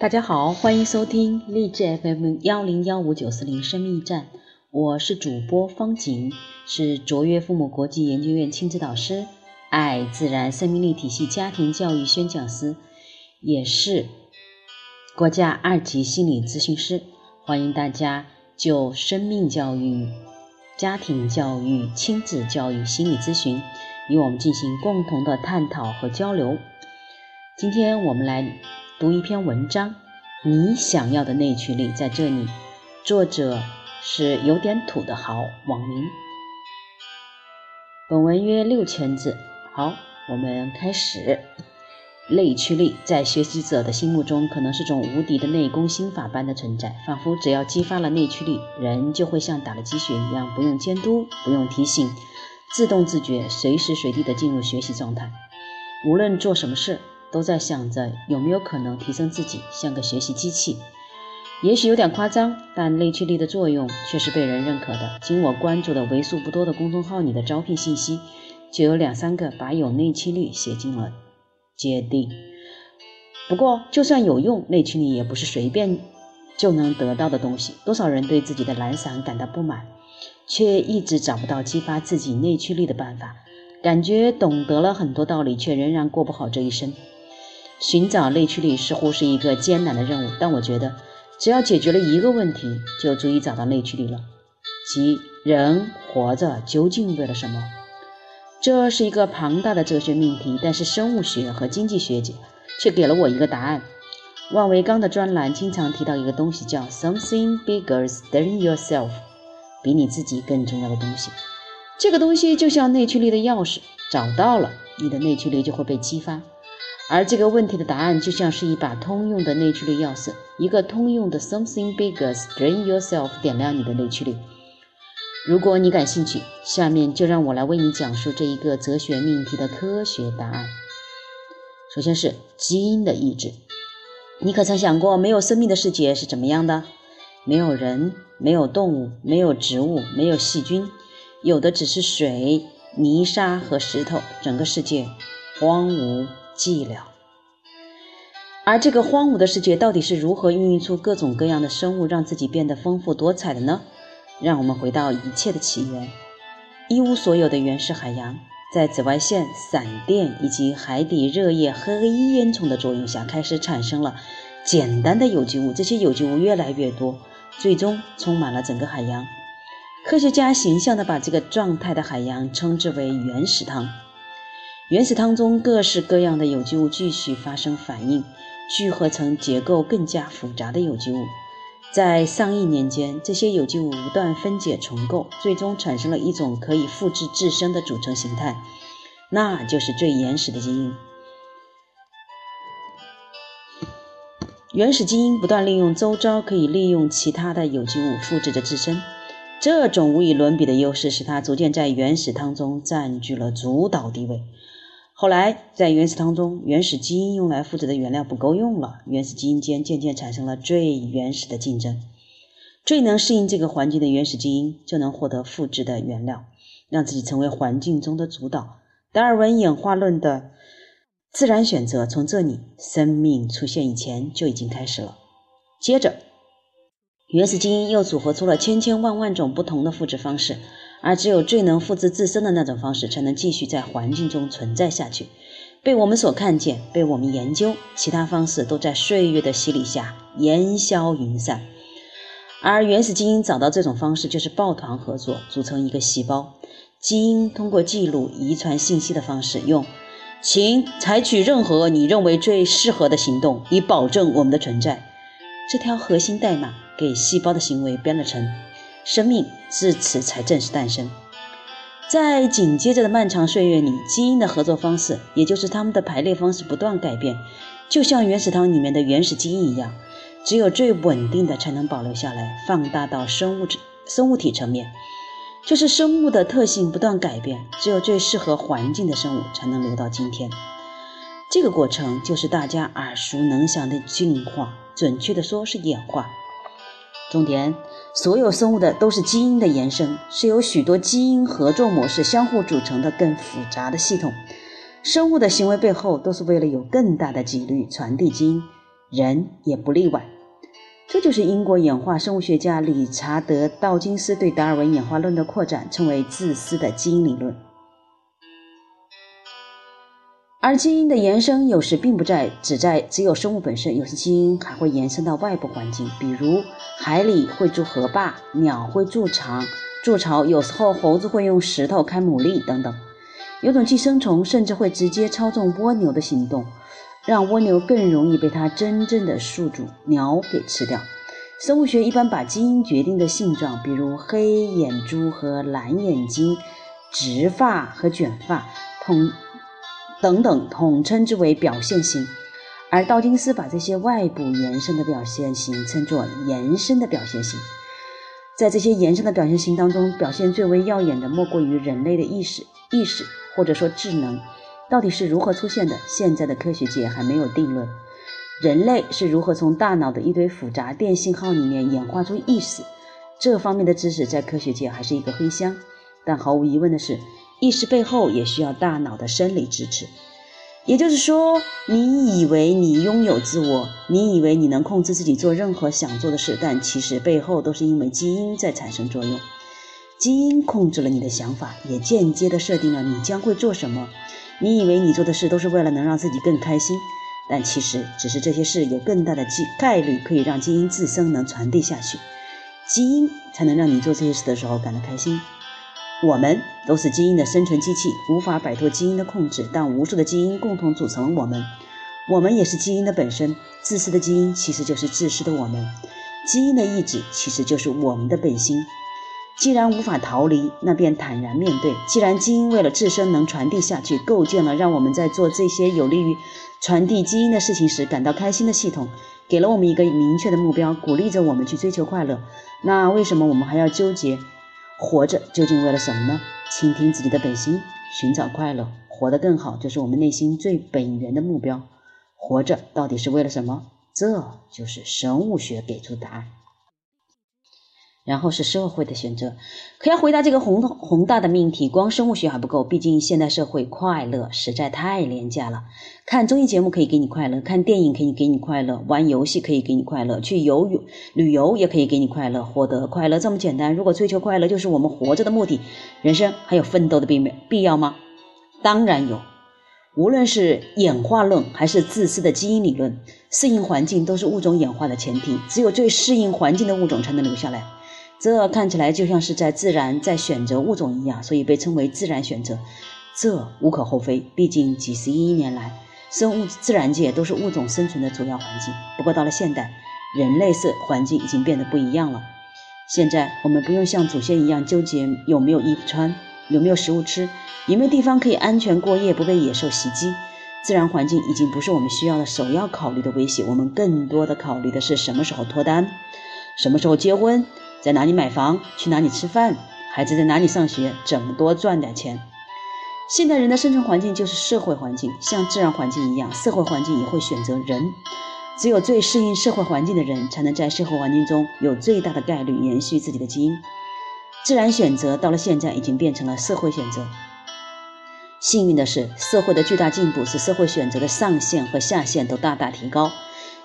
大家好，欢迎收听励志 FM 幺零幺五九四零生命驿站，我是主播方景，是卓越父母国际研究院亲子导师，爱自然生命力体系家庭教育宣讲师，也是国家二级心理咨询师。欢迎大家就生命教育、家庭教育、亲子教育、心理咨询与我们进行共同的探讨和交流。今天我们来。读一篇文章，你想要的内驱力在这里。作者是有点土的豪网名。本文约六千字。好，我们开始。内驱力在学习者的心目中可能是种无敌的内功心法般的存在，仿佛只要激发了内驱力，人就会像打了鸡血一样，不用监督，不用提醒，自动自觉，随时随地的进入学习状态。无论做什么事。都在想着有没有可能提升自己，像个学习机器。也许有点夸张，但内驱力的作用却是被人认可的。经我关注的为数不多的公众号里的招聘信息，就有两三个把有内驱力写进了界定。不过，就算有用，内驱力也不是随便就能得到的东西。多少人对自己的懒散感到不满，却一直找不到激发自己内驱力的办法，感觉懂得了很多道理，却仍然过不好这一生。寻找内驱力似乎是一个艰难的任务，但我觉得，只要解决了一个问题，就足以找到内驱力了，即人活着究竟为了什么？这是一个庞大的哲学命题，但是生物学和经济学界却给了我一个答案。万维钢的专栏经常提到一个东西，叫 something bigger than yourself，比你自己更重要的东西。这个东西就像内驱力的钥匙，找到了，你的内驱力就会被激发。而这个问题的答案就像是一把通用的内驱力钥匙，一个通用的 something bigger than yourself 点亮你的内驱力。如果你感兴趣，下面就让我来为你讲述这一个哲学命题的科学答案。首先是基因的意志。你可曾想过，没有生命的世界是怎么样的？没有人，没有动物，没有植物，没有细菌，有的只是水、泥沙和石头，整个世界荒芜。寂寥，而这个荒芜的世界到底是如何孕育出各种各样的生物，让自己变得丰富多彩的呢？让我们回到一切的起源，一无所有的原始海洋，在紫外线、闪电以及海底热液、黑烟囱的作用下，开始产生了简单的有机物。这些有机物越来越多，最终充满了整个海洋。科学家形象地把这个状态的海洋称之为原始汤。原始汤中各式各样的有机物继续发生反应，聚合成结构更加复杂的有机物。在上亿年间，这些有机物不断分解重构，最终产生了一种可以复制自身的组成形态，那就是最原始的基因。原始基因不断利用周遭可以利用其他的有机物复制着自身，这种无与伦比的优势使它逐渐在原始汤中占据了主导地位。后来，在原始汤中，原始基因用来复制的原料不够用了，原始基因间渐渐产生了最原始的竞争。最能适应这个环境的原始基因就能获得复制的原料，让自己成为环境中的主导。达尔文演化论的自然选择从这里生命出现以前就已经开始了。接着，原始基因又组合出了千千万万种不同的复制方式。而只有最能复制自身的那种方式，才能继续在环境中存在下去，被我们所看见，被我们研究。其他方式都在岁月的洗礼下烟消云散。而原始基因找到这种方式，就是抱团合作，组成一个细胞。基因通过记录、遗传信息的方式，用“请采取任何你认为最适合的行动，以保证我们的存在”这条核心代码，给细胞的行为编了程。生命自此才正式诞生。在紧接着的漫长岁月里，基因的合作方式，也就是它们的排列方式不断改变，就像原始汤里面的原始基因一样。只有最稳定的才能保留下来，放大到生物质、生物体层面，就是生物的特性不断改变。只有最适合环境的生物才能留到今天。这个过程就是大家耳熟能详的进化，准确的说是演化。重点。所有生物的都是基因的延伸，是由许多基因合作模式相互组成的更复杂的系统。生物的行为背后都是为了有更大的几率传递基因。人也不例外。这就是英国演化生物学家理查德·道金斯对达尔文演化论的扩展，称为“自私的基因理论”。而基因的延伸有时并不在只在只有生物本身，有些基因还会延伸到外部环境，比如海里会筑河坝，鸟会筑巢，筑巢有时候猴子会用石头开牡蛎等等。有种寄生虫甚至会直接操纵蜗牛的行动。让蜗牛更容易被它真正的宿主鸟给吃掉。生物学一般把基因决定的性状，比如黑眼珠和蓝眼睛、直发和卷发，统等等统称之为表现型，而道金斯把这些外部延伸的表现型称作延伸的表现型。在这些延伸的表现型当中，表现最为耀眼的莫过于人类的意识、意识或者说智能。到底是如何出现的？现在的科学界还没有定论。人类是如何从大脑的一堆复杂电信号里面演化出意识？这方面的知识在科学界还是一个黑箱。但毫无疑问的是，意识背后也需要大脑的生理支持。也就是说，你以为你拥有自我，你以为你能控制自己做任何想做的事，但其实背后都是因为基因在产生作用。基因控制了你的想法，也间接地设定了你将会做什么。你以为你做的事都是为了能让自己更开心，但其实只是这些事有更大的机概率可以让基因自身能传递下去，基因才能让你做这些事的时候感到开心。我们都是基因的生存机器，无法摆脱基因的控制，但无数的基因共同组成了我们，我们也是基因的本身。自私的基因其实就是自私的我们，基因的意志其实就是我们的本心。既然无法逃离，那便坦然面对。既然基因为了自身能传递下去，构建了让我们在做这些有利于传递基因的事情时感到开心的系统，给了我们一个明确的目标，鼓励着我们去追求快乐，那为什么我们还要纠结活着究竟为了什么呢？倾听自己的本心，寻找快乐，活得更好，就是我们内心最本源的目标。活着到底是为了什么？这就是生物学给出答案。然后是社会的选择，可要回答这个宏宏大的命题，光生物学还不够。毕竟现代社会快乐实在太廉价了。看综艺节目可以给你快乐，看电影可以给你快乐，玩游戏可以给你快乐，去游泳、旅游也可以给你快乐。获得快乐这么简单，如果追求快乐就是我们活着的目的，人生还有奋斗的必必要吗？当然有。无论是演化论还是自私的基因理论，适应环境都是物种演化的前提。只有最适应环境的物种才能留下来。这看起来就像是在自然在选择物种一样，所以被称为自然选择。这无可厚非，毕竟几十亿年来，生物自然界都是物种生存的主要环境。不过到了现代，人类是环境已经变得不一样了。现在我们不用像祖先一样纠结有没有衣服穿、有没有食物吃、有没有地方可以安全过夜不被野兽袭击。自然环境已经不是我们需要的首要考虑的威胁，我们更多的考虑的是什么时候脱单，什么时候结婚。在哪里买房？去哪里吃饭？孩子在哪里上学？怎么多赚点钱？现代人的生存环境就是社会环境，像自然环境一样，社会环境也会选择人。只有最适应社会环境的人，才能在社会环境中有最大的概率延续自己的基因。自然选择到了现在已经变成了社会选择。幸运的是，社会的巨大进步使社会选择的上限和下限都大大提高，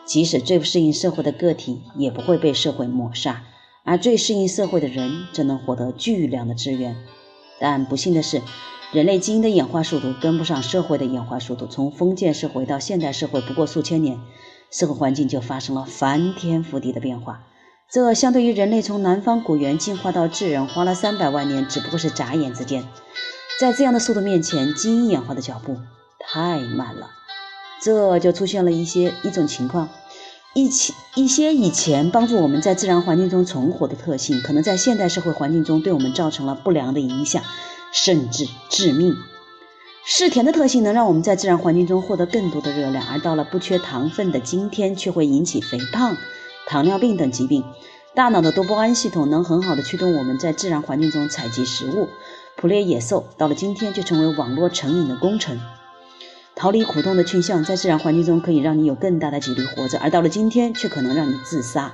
即使最不适应社会的个体，也不会被社会抹杀。而最适应社会的人则能获得巨量的资源，但不幸的是，人类基因的演化速度跟不上社会的演化速度。从封建社会到现代社会，不过数千年，社会环境就发生了翻天覆地的变化。这相对于人类从南方古猿进化到智人花了三百万年，只不过是眨眼之间。在这样的速度面前，基因演化的脚步太慢了，这就出现了一些一种情况。一起一些以前帮助我们在自然环境中存活的特性，可能在现代社会环境中对我们造成了不良的影响，甚至致命。嗜甜的特性能让我们在自然环境中获得更多的热量，而到了不缺糖分的今天，却会引起肥胖、糖尿病等疾病。大脑的多巴胺系统能很好的驱动我们在自然环境中采集食物，捕猎野兽，到了今天就成为网络成瘾的功臣。逃离苦痛的倾向，在自然环境中可以让你有更大的几率活着，而到了今天，却可能让你自杀。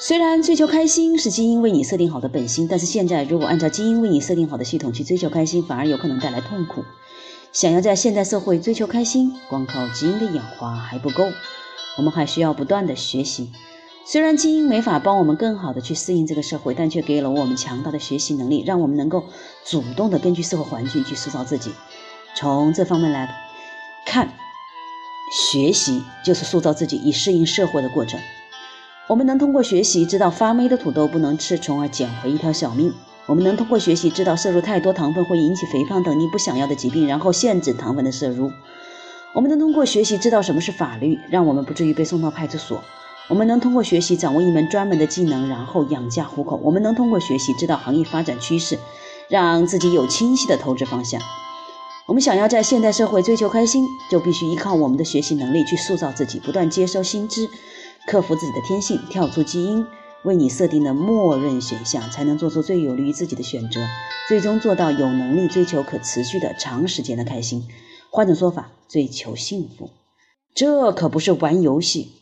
虽然追求开心是基因为你设定好的本心，但是现在如果按照基因为你设定好的系统去追求开心，反而有可能带来痛苦。想要在现代社会追求开心，光靠基因的演化还不够，我们还需要不断的学习。虽然基因没法帮我们更好的去适应这个社会，但却给了我们强大的学习能力，让我们能够主动的根据社会环境去塑造自己。从这方面来看，学习就是塑造自己以适应社会的过程。我们能通过学习知道发霉的土豆不能吃，从而捡回一条小命。我们能通过学习知道摄入太多糖分会引起肥胖等你不想要的疾病，然后限制糖分的摄入。我们能通过学习知道什么是法律，让我们不至于被送到派出所。我们能通过学习掌握一门专门的技能，然后养家糊口。我们能通过学习知道行业发展趋势，让自己有清晰的投资方向。我们想要在现代社会追求开心，就必须依靠我们的学习能力去塑造自己，不断接收新知，克服自己的天性，跳出基因为你设定的默认选项，才能做出最有利于自己的选择，最终做到有能力追求可持续的长时间的开心。换种说法，追求幸福，这可不是玩游戏。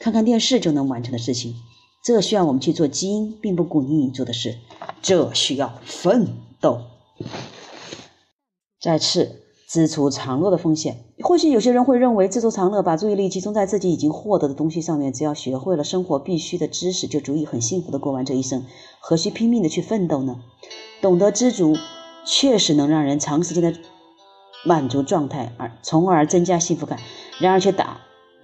看看电视就能完成的事情，这需要我们去做基因并不鼓励你做的事，这需要奋斗。再次，知足常乐的风险。或许有些人会认为，知足常乐，把注意力集中在自己已经获得的东西上面，只要学会了生活必须的知识，就足以很幸福的过完这一生，何须拼命的去奋斗呢？懂得知足，确实能让人长时间的满足状态，而从而增加幸福感。然而却打。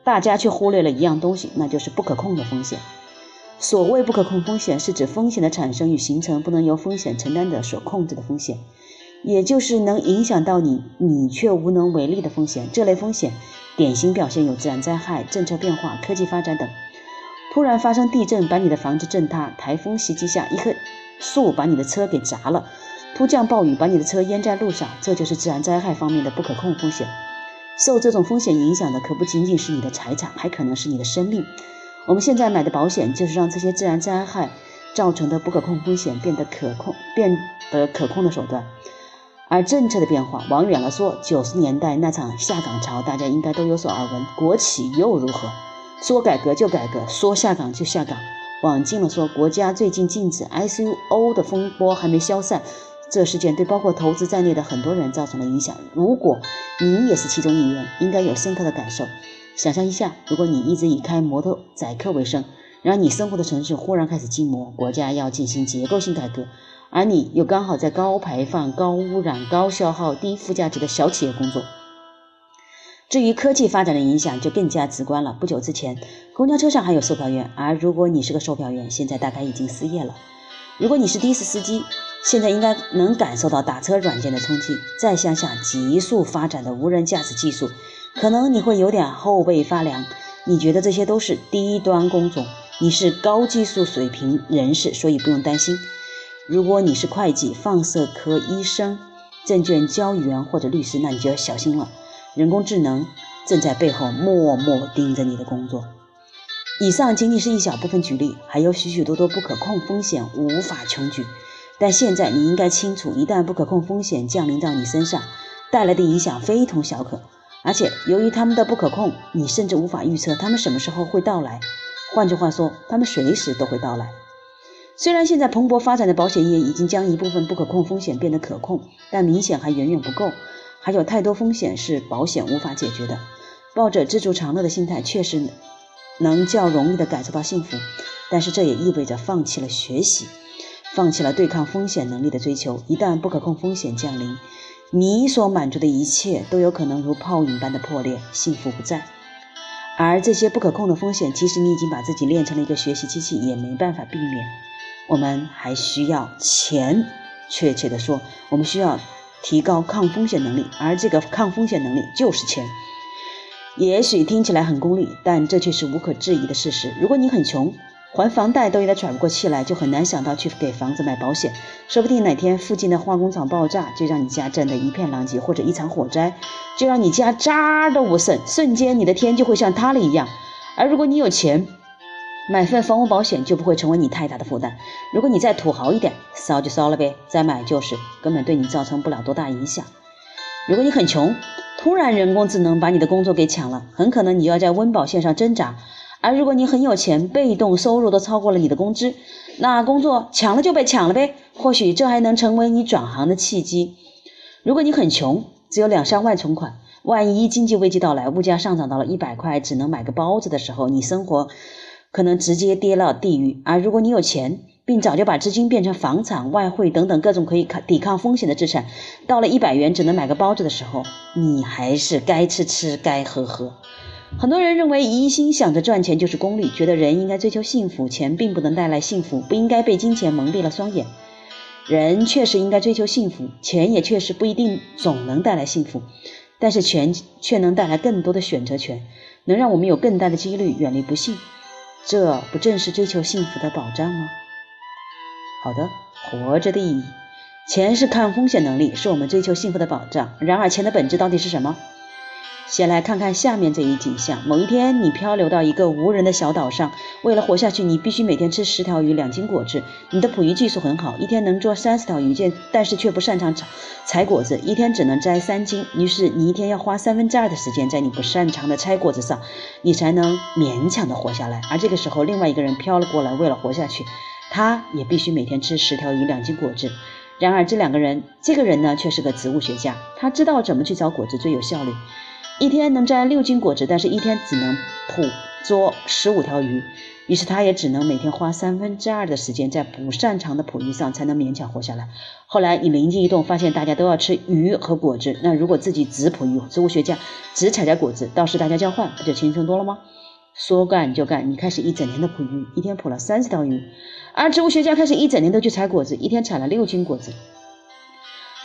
大家却忽略了一样东西，那就是不可控的风险。所谓不可控风险，是指风险的产生与形成不能由风险承担者所控制的风险，也就是能影响到你，你却无能为力的风险。这类风险典型表现有自然灾害、政策变化、科技发展等。突然发生地震，把你的房子震塌；台风袭击下，一棵树把你的车给砸了；突降暴雨，把你的车淹在路上。这就是自然灾害方面的不可控风险。受这种风险影响的可不仅仅是你的财产，还可能是你的生命。我们现在买的保险，就是让这些自然灾害造成的不可控风险变得可控、变得可控的手段。而政策的变化，往远了说，九十年代那场下岗潮，大家应该都有所耳闻。国企又如何？说改革就改革，说下岗就下岗。往近了说，国家最近禁止 ICO 的风波还没消散。这事件对包括投资在内的很多人造成了影响。如果你也是其中一员，应该有深刻的感受。想象一下，如果你一直以开摩托载客为生，然而你生活的城市忽然开始禁摩，国家要进行结构性改革，而你又刚好在高排放、高污染、高消耗、低附加值的小企业工作。至于科技发展的影响，就更加直观了。不久之前，公交车上还有售票员，而如果你是个售票员，现在大概已经失业了。如果你是的士司机，现在应该能感受到打车软件的冲击。再想想急速发展的无人驾驶技术，可能你会有点后背发凉。你觉得这些都是低端工种，你是高技术水平人士，所以不用担心。如果你是会计、放射科医生、证券交易员或者律师，那你就要小心了。人工智能正在背后默默盯着你的工作。以上仅仅是一小部分举例，还有许许多多不可控风险无法穷举。但现在你应该清楚，一旦不可控风险降临到你身上，带来的影响非同小可。而且由于他们的不可控，你甚至无法预测他们什么时候会到来。换句话说，他们随时都会到来。虽然现在蓬勃发展的保险业已经将一部分不可控风险变得可控，但明显还远远不够，还有太多风险是保险无法解决的。抱着知足常乐的心态，确实能较容易地感受到幸福，但是这也意味着放弃了学习。放弃了对抗风险能力的追求，一旦不可控风险降临，你所满足的一切都有可能如泡影般的破裂，幸福不在。而这些不可控的风险，即使你已经把自己练成了一个学习机器，也没办法避免。我们还需要钱，确切的说，我们需要提高抗风险能力，而这个抗风险能力就是钱。也许听起来很功利，但这却是无可置疑的事实。如果你很穷，还房贷都有点喘不过气来，就很难想到去给房子买保险。说不定哪天附近的化工厂爆炸，就让你家震得一片狼藉；或者一场火灾，就让你家渣都无剩，瞬间你的天就会像塌了一样。而如果你有钱，买份房屋保险就不会成为你太大的负担。如果你再土豪一点，烧就烧了呗，再买就是，根本对你造成不了多大影响。如果你很穷，突然人工智能把你的工作给抢了，很可能你要在温饱线上挣扎。而如果你很有钱，被动收入都超过了你的工资，那工作抢了就被抢了呗。或许这还能成为你转行的契机。如果你很穷，只有两三万存款，万一经济危机到来，物价上涨到了一百块，只能买个包子的时候，你生活可能直接跌到地狱。而如果你有钱，并早就把资金变成房产、外汇等等各种可以抗抵抗风险的资产，到了一百元只能买个包子的时候，你还是该吃吃，该喝喝。很多人认为一心想着赚钱就是功利，觉得人应该追求幸福，钱并不能带来幸福，不应该被金钱蒙蔽了双眼。人确实应该追求幸福，钱也确实不一定总能带来幸福，但是钱却能带来更多的选择权，能让我们有更大的几率远离不幸。这不正是追求幸福的保障吗？好的，活着的意义，钱是抗风险能力，是我们追求幸福的保障。然而，钱的本质到底是什么？先来看看下面这一景象：某一天，你漂流到一个无人的小岛上，为了活下去，你必须每天吃十条鱼、两斤果子。你的捕鱼技术很好，一天能捉三十条鱼，见但是却不擅长采采果子，一天只能摘三斤。于是，你一天要花三分之二的时间在你不擅长的摘果子上，你才能勉强的活下来。而这个时候，另外一个人飘了过来，为了活下去，他也必须每天吃十条鱼、两斤果子。然而，这两个人，这个人呢，却是个植物学家，他知道怎么去找果子最有效率。一天能摘六斤果子，但是一天只能捕捉十五条鱼，于是他也只能每天花三分之二的时间在不擅长的捕鱼上，才能勉强活下来。后来你灵机一动，发现大家都要吃鱼和果子，那如果自己只捕鱼，植物学家只采摘果子，到时大家交换，不就轻松多了吗？说干就干，你开始一整天的捕鱼，一天捕了三十条鱼，而植物学家开始一整天都去采果子，一天采了六斤果子。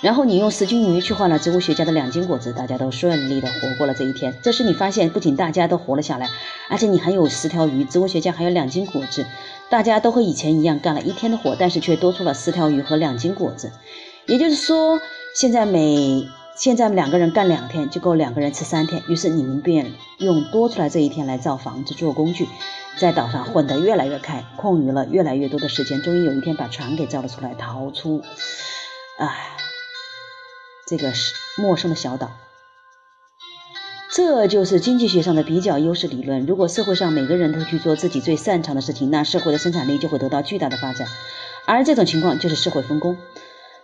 然后你用十斤鱼去换了植物学家的两斤果子，大家都顺利的活过了这一天。这时你发现，不仅大家都活了下来，而且你还有十条鱼，植物学家还有两斤果子，大家都和以前一样干了一天的活，但是却多出了十条鱼和两斤果子。也就是说，现在每现在两个人干两天就够两个人吃三天。于是你们便用多出来这一天来造房子、做工具，在岛上混得越来越开，空余了越来越多的时间。终于有一天把船给造了出来，逃出，唉。这个是陌生的小岛，这就是经济学上的比较优势理论。如果社会上每个人都去做自己最擅长的事情，那社会的生产力就会得到巨大的发展。而这种情况就是社会分工。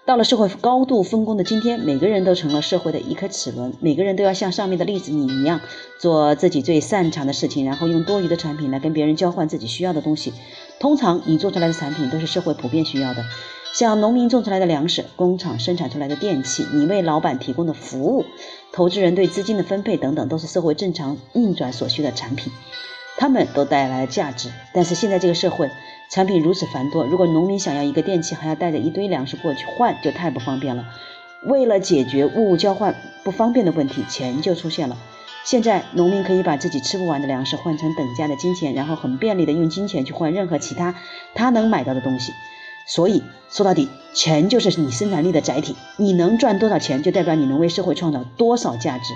到了社会高度分工的今天，每个人都成了社会的一颗齿轮，每个人都要像上面的例子你一样，做自己最擅长的事情，然后用多余的产品来跟别人交换自己需要的东西。通常你做出来的产品都是社会普遍需要的。像农民种出来的粮食，工厂生产出来的电器，你为老板提供的服务，投资人对资金的分配等等，都是社会正常运转所需的产品，他们都带来了价值。但是现在这个社会，产品如此繁多，如果农民想要一个电器，还要带着一堆粮食过去换，就太不方便了。为了解决物物交换不方便的问题，钱就出现了。现在农民可以把自己吃不完的粮食换成等价的金钱，然后很便利的用金钱去换任何其他他能买到的东西。所以说到底，钱就是你生产力的载体。你能赚多少钱，就代表你能为社会创造多少价值，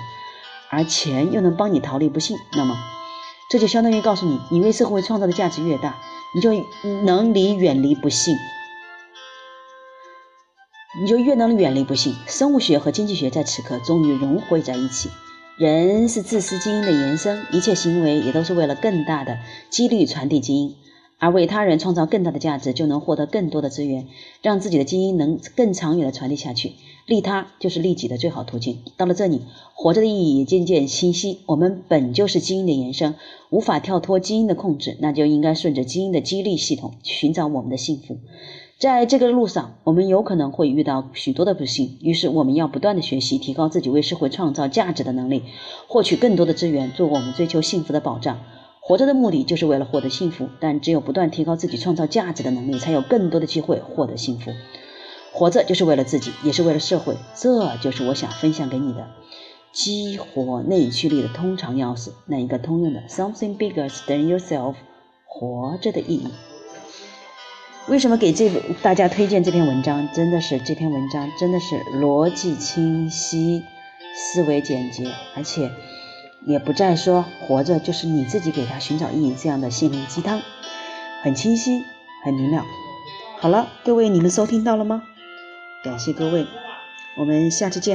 而钱又能帮你逃离不幸。那么，这就相当于告诉你，你为社会创造的价值越大，你就能离远离不幸，你就越能远离不幸。生物学和经济学在此刻终于融汇在一起。人是自私基因的延伸，一切行为也都是为了更大的几率传递基因。而为他人创造更大的价值，就能获得更多的资源，让自己的基因能更长远的传递下去。利他就是利己的最好途径。到了这里，活着的意义也渐渐清晰。我们本就是基因的延伸，无法跳脱基因的控制，那就应该顺着基因的激励系统寻找我们的幸福。在这个路上，我们有可能会遇到许多的不幸，于是我们要不断的学习，提高自己为社会创造价值的能力，获取更多的资源，做我们追求幸福的保障。活着的目的就是为了获得幸福，但只有不断提高自己创造价值的能力，才有更多的机会获得幸福。活着就是为了自己，也是为了社会，这就是我想分享给你的激活内驱力的通常钥匙，那一个通用的 something bigger than yourself，活着的意义。为什么给这大家推荐这篇文章？真的是这篇文章真的是逻辑清晰，思维简洁，而且。也不再说活着就是你自己给他寻找意义这样的心灵鸡汤，很清晰，很明了。好了，各位，你们收听到了吗？感谢各位，我们下次见。